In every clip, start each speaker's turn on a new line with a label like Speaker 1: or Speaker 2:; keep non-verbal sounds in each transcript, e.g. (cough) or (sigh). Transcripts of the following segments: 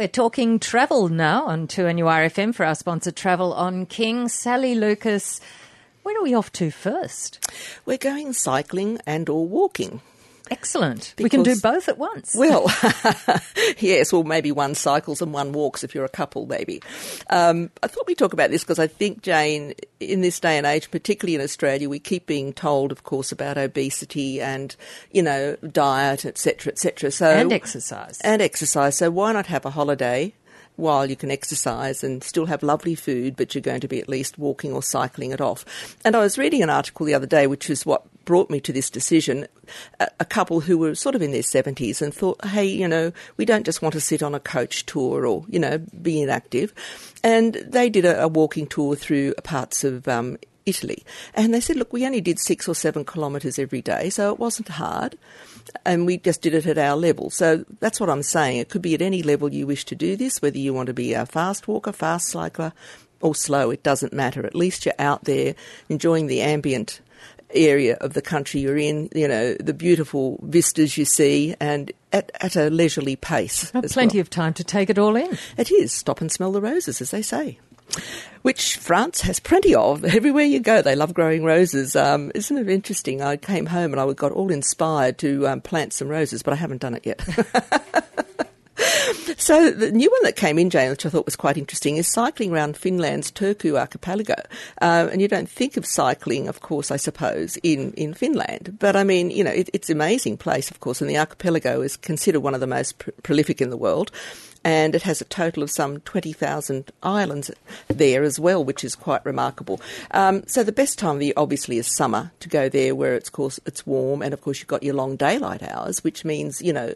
Speaker 1: we're talking travel now on 2NURFM for our sponsor Travel on King. Sally Lucas, where are we off to first?
Speaker 2: We're going cycling and or walking.
Speaker 1: Excellent. we can do both at once.
Speaker 2: Well, (laughs) (laughs) yes, or maybe one cycles and one walks if you're a couple, maybe. Um, I thought we'd talk about this because I think, Jane, in this day and age, particularly in Australia, we keep being told, of course, about obesity and, you know, diet, etc., etc. So
Speaker 1: and exercise.
Speaker 2: And exercise. So why not have a holiday while you can exercise and still have lovely food, but you're going to be at least walking or cycling it off. And I was reading an article the other day, which is what brought me to this decision. A, a couple who were sort of in their 70s and thought, hey, you know, we don't just want to sit on a coach tour or, you know, be inactive. And they did a, a walking tour through parts of um, Italy. And they said, look, we only did six or seven kilometres every day, so it wasn't hard. And we just did it at our level. So that's what I'm saying. It could be at any level you wish to do this, whether you want to be a fast walker, fast cycler, or slow, it doesn't matter. At least you're out there enjoying the ambient area of the country you're in, you know, the beautiful vistas you see, and at, at a leisurely pace.
Speaker 1: Plenty
Speaker 2: well.
Speaker 1: of time to take it all in.
Speaker 2: It is. Stop and smell the roses, as they say which France has plenty of. (laughs) Everywhere you go, they love growing roses. Um, isn't it interesting? I came home and I got all inspired to um, plant some roses, but I haven't done it yet. (laughs) (laughs) So the new one that came in, Jane, which I thought was quite interesting, is cycling around Finland's Turku archipelago. Uh, and you don't think of cycling, of course, I suppose, in, in Finland. But I mean, you know, it, it's an amazing place, of course, and the archipelago is considered one of the most pr- prolific in the world and it has a total of some 20,000 islands there as well, which is quite remarkable. Um, so the best time of year obviously is summer to go there where it's, course, it's warm and of course you've got your long daylight hours, which means, you know,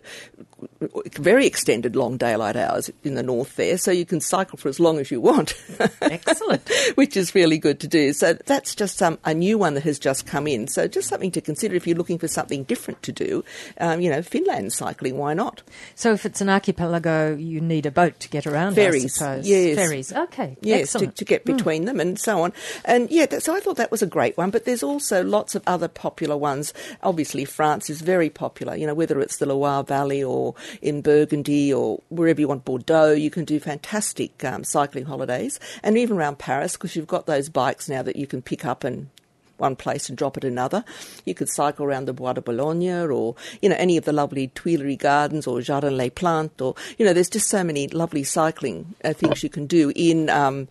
Speaker 2: very extended long daylight hours in the north there, so you can cycle for as long as you want.
Speaker 1: Excellent. (laughs)
Speaker 2: which is really good to do. So that's just um, a new one that has just come in. So just something to consider if you're looking for something different to do. Um, you know, Finland cycling, why not?
Speaker 1: So if it's an archipelago, you need a boat to get around.
Speaker 2: Ferries,
Speaker 1: yes. Ferries, okay.
Speaker 2: Yes, to, to, get hmm. between mm. them and so on. And yeah, that, so I thought that was a great one. But there's also lots of other popular ones. Obviously, France is very popular. You know, whether it's the Loire Valley or in Burgundy or wherever you want, Bordeaux, you can do fantastic um, cycling holidays. And even around Paris, because you've got those bikes now that you can pick up and one place and drop at another. You could cycle around the Bois de Boulogne or, you know, any of the lovely Tuileries Gardens or Jardin les Plantes or, you know, there's just so many lovely cycling uh, things you can do in, um,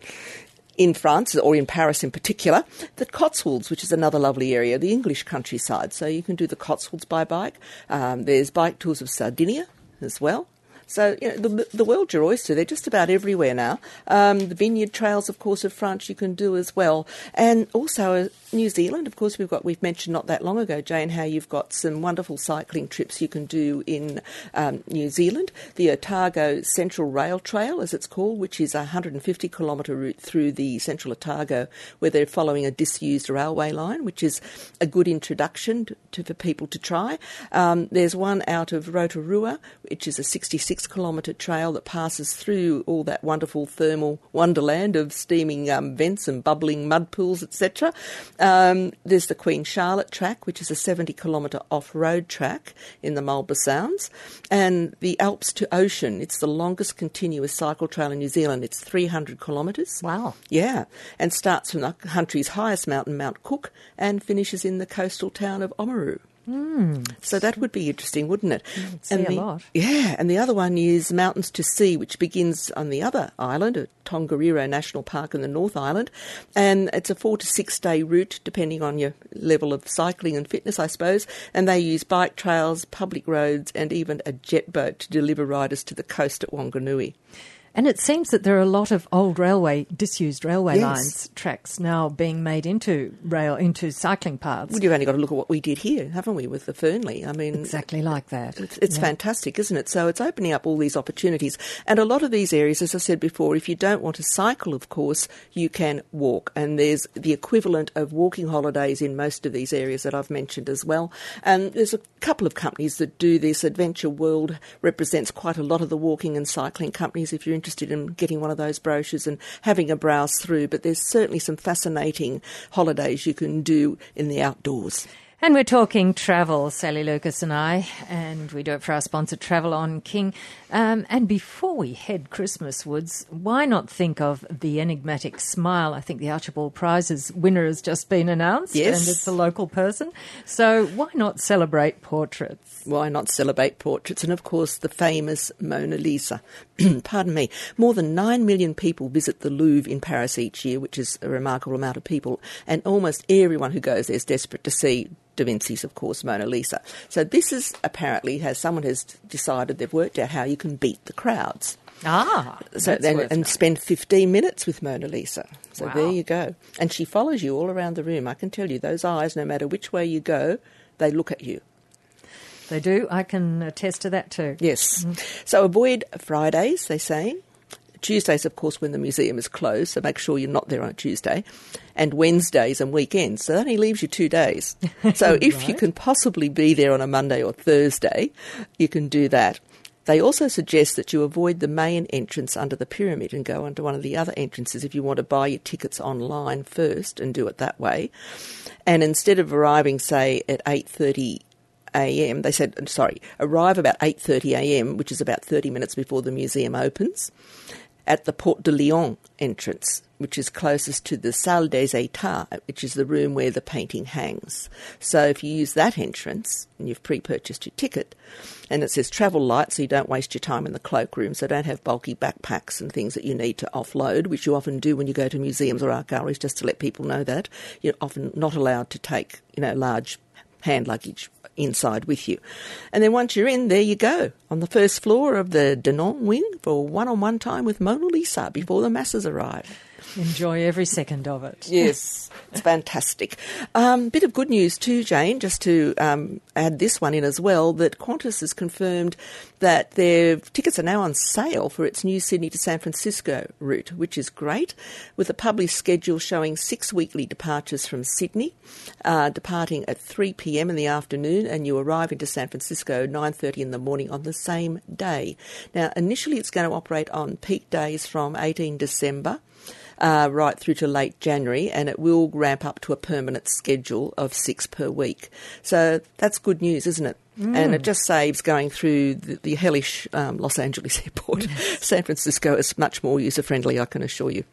Speaker 2: in France or in Paris in particular, the Cotswolds, which is another lovely area, the English countryside. So you can do the Cotswolds by bike. Um, there's bike tours of Sardinia as well. So you know, the, the world's your oyster. They're just about everywhere now. Um, the vineyard trails, of course, of France you can do as well, and also uh, New Zealand. Of course, we've got we've mentioned not that long ago, Jane, how you've got some wonderful cycling trips you can do in um, New Zealand. The Otago Central Rail Trail, as it's called, which is a 150 kilometre route through the Central Otago, where they're following a disused railway line, which is a good introduction to, to for people to try. Um, there's one out of Rotorua, which is a 66 kilometre trail that passes through all that wonderful thermal wonderland of steaming um, vents and bubbling mud pools, etc. Um, there's the Queen Charlotte track, which is a 70 kilometre off road track in the Marlborough Sounds, and the Alps to Ocean. It's the longest continuous cycle trail in New Zealand. It's 300 kilometres.
Speaker 1: Wow.
Speaker 2: Yeah, and starts from the country's highest mountain, Mount Cook, and finishes in the coastal town of Oamaru.
Speaker 1: Mm.
Speaker 2: So that would be interesting, wouldn't it?
Speaker 1: and
Speaker 2: the,
Speaker 1: a lot.
Speaker 2: Yeah, and the other one is Mountains to Sea, which begins on the other island at Tongariro National Park in the North Island, and it's a four to six day route, depending on your level of cycling and fitness, I suppose. And they use bike trails, public roads, and even a jet boat to deliver riders to the coast at Wanganui.
Speaker 1: And it seems that there are a lot of old railway, disused railway yes. lines, tracks now being made into rail, into cycling paths.
Speaker 2: Well, you've only got to look at what we did here, haven't we, with the Fernleigh? I mean,
Speaker 1: exactly like that.
Speaker 2: It's, it's yeah. fantastic, isn't it? So it's opening up all these opportunities. And a lot of these areas, as I said before, if you don't want to cycle, of course, you can walk. And there's the equivalent of walking holidays in most of these areas that I've mentioned as well. And there's a couple of companies that do this. Adventure World represents quite a lot of the walking and cycling companies. If you're interested in getting one of those brochures and having a browse through. But there's certainly some fascinating holidays you can do in the outdoors.
Speaker 1: And we're talking travel, Sally Lucas and I, and we do it for our sponsor, Travel on King. Um, and before we head Christmas woods, why not think of the enigmatic smile? I think the Archibald Prizes winner has just been announced,
Speaker 2: Yes.
Speaker 1: and it's a local person. So why not celebrate portraits?
Speaker 2: Why not celebrate portraits? And of course, the famous Mona Lisa. (clears throat) Pardon me. More than 9 million people visit the Louvre in Paris each year, which is a remarkable amount of people. And almost everyone who goes there is desperate to see Da Vinci's, of course, Mona Lisa. So this is apparently has someone has decided they've worked out how you can beat the crowds.
Speaker 1: Ah,
Speaker 2: So then, and spend 15 minutes with Mona Lisa. So
Speaker 1: Wow.
Speaker 2: there you go. And she follows you all around the room. I can tell you, those eyes, no matter which way you go, they look at you.
Speaker 1: They do. I can attest to that too.
Speaker 2: Yes. So avoid Fridays, they say. Tuesdays, of course, when the museum is closed, so make sure you're not there on a Tuesday. And Wednesdays and weekends. So that only leaves you two days. (laughs) So if you can possibly be there on a Monday or Thursday, you can do that. They also suggest that you avoid the main entrance under the pyramid and go onto one of the other entrances if you want to buy your tickets online first and do it that way. And instead of arriving, say, at 8.30 a.m. They said, sorry, arrive about 8:30 a.m., which is about 30 minutes before the museum opens, at the Porte des Lions entrance, which is closest to the Salle des États, which is the room where the painting hangs. So if you use that entrance and you've pre-purchased your ticket, and it says travel light, so you don't waste your time in the cloakroom, so don't have bulky backpacks and things that you need to offload, which you often do when you go to museums or art galleries, just to let people know that you're often not allowed to take, you know, large hand luggage inside with you. And then once you're in, there you go, on the first floor of the Denon wing for one on one time with Mona Lisa before the masses arrive.
Speaker 1: Enjoy every second of it.
Speaker 2: Yes, it's fantastic. Um, bit of good news too, Jane, just to um, add this one in as well, that Qantas has confirmed that their tickets are now on sale for its new Sydney to San Francisco route, which is great, with a published schedule showing six weekly departures from Sydney, uh, departing at 3 p.m. in the afternoon, and you arrive into San Francisco 9.30 in the morning on the same day. Now, initially it's going to operate on peak days from 18 December uh, right through to late January, and it will ramp up to a permanent schedule of six per week. So that's good news, isn't it? And it just saves going through the, the hellish um, Los Angeles (laughs) airport. San Francisco is much more user friendly, I can assure you.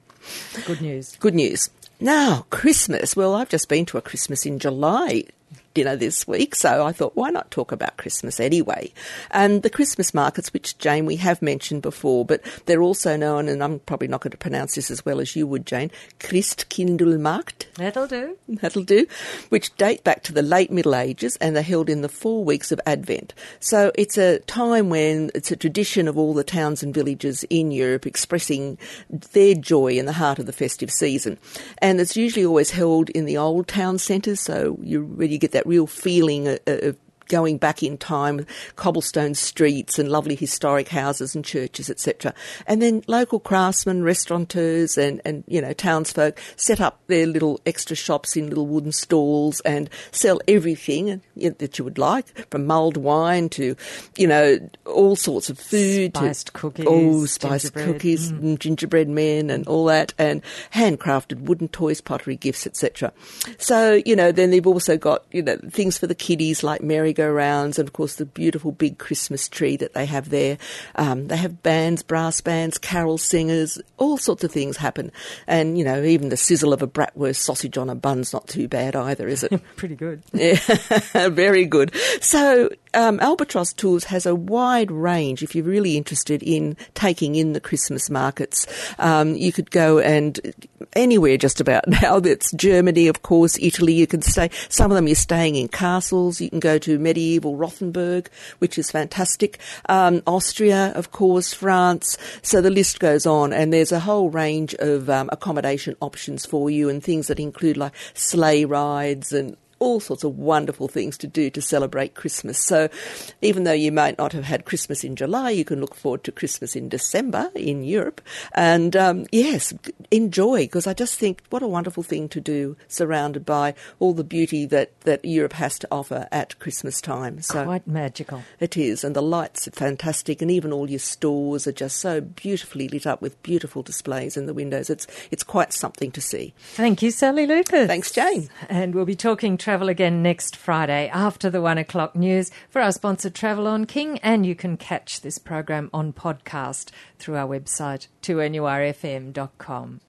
Speaker 1: Good news.
Speaker 2: Good news. Now, Christmas. Well, I've just been to a Christmas in July dinner this week, so I thought, why not talk about Christmas anyway? And the Christmas markets, which, Jane, we have mentioned before, but they're also known, and I'm probably not going to pronounce this as well as you would, Jane, Christkindlmarkt.
Speaker 1: That'll do.
Speaker 2: That'll do, which date back to the late Middle Ages and they're held in the four weeks of Advent. So it's a time when it's a tradition of all the towns and villages in Europe expressing their joy in the heart of the festive season. And it's usually always held in the old town centres, so you really get that real feeling of, going back in time, cobblestone streets and lovely historic houses and churches, etc. And then local craftsmen, restaurateurs, and, and you know townsfolk set up their little extra shops in little wooden stalls and sell everything that you would like, from mulled wine to you know all sorts of food,
Speaker 1: Spiced
Speaker 2: to,
Speaker 1: cookies,
Speaker 2: oh spiced cookies, mm. and gingerbread men, and all that, and handcrafted wooden toys, pottery gifts, etc. So you know, then they've also got you know things for the kiddies like merry-go-rounds, and of course the beautiful big Christmas tree that they have there. Um, they have bands, brass bands, carol singers, all sorts of things happen, and you know even the sizzle of a bratwurst sausage on a bun's not too bad either, is it? (laughs)
Speaker 1: Pretty good.
Speaker 2: Yeah, (laughs) very good. So, um, Albatross Tours has a wide range. If you're really interested in taking in the Christmas markets, um, you could go and anywhere just about (laughs) now. That's Germany, of course, Italy. You can stay. Some of them you're staying in castles. You can go to medieval Rothenburg, which is fantastic. Um, Austria, of course, France. So the list goes on, and there's a whole range of um, accommodation options for you, and things that include like sleigh rides and all sorts of wonderful things to do to celebrate Christmas. So, even though you might not have had Christmas in July, you can look forward to Christmas in December in Europe. And um, yes, enjoy because I just think what a wonderful thing to do, surrounded by all the beauty that, that Europe has to offer at Christmas time. So,
Speaker 1: Quite magical.
Speaker 2: it is, and the lights are fantastic, and even all your stores are just so beautifully lit up with beautiful displays in the windows. It's it's quite something to see.
Speaker 1: Thank you, Sally Lucas.
Speaker 2: Thanks, Jane.
Speaker 1: And we'll be talking travel travel again next Friday after the one o'clock news for our sponsor Travel on King, and you can catch this program on podcast through our website 2NURFM.com.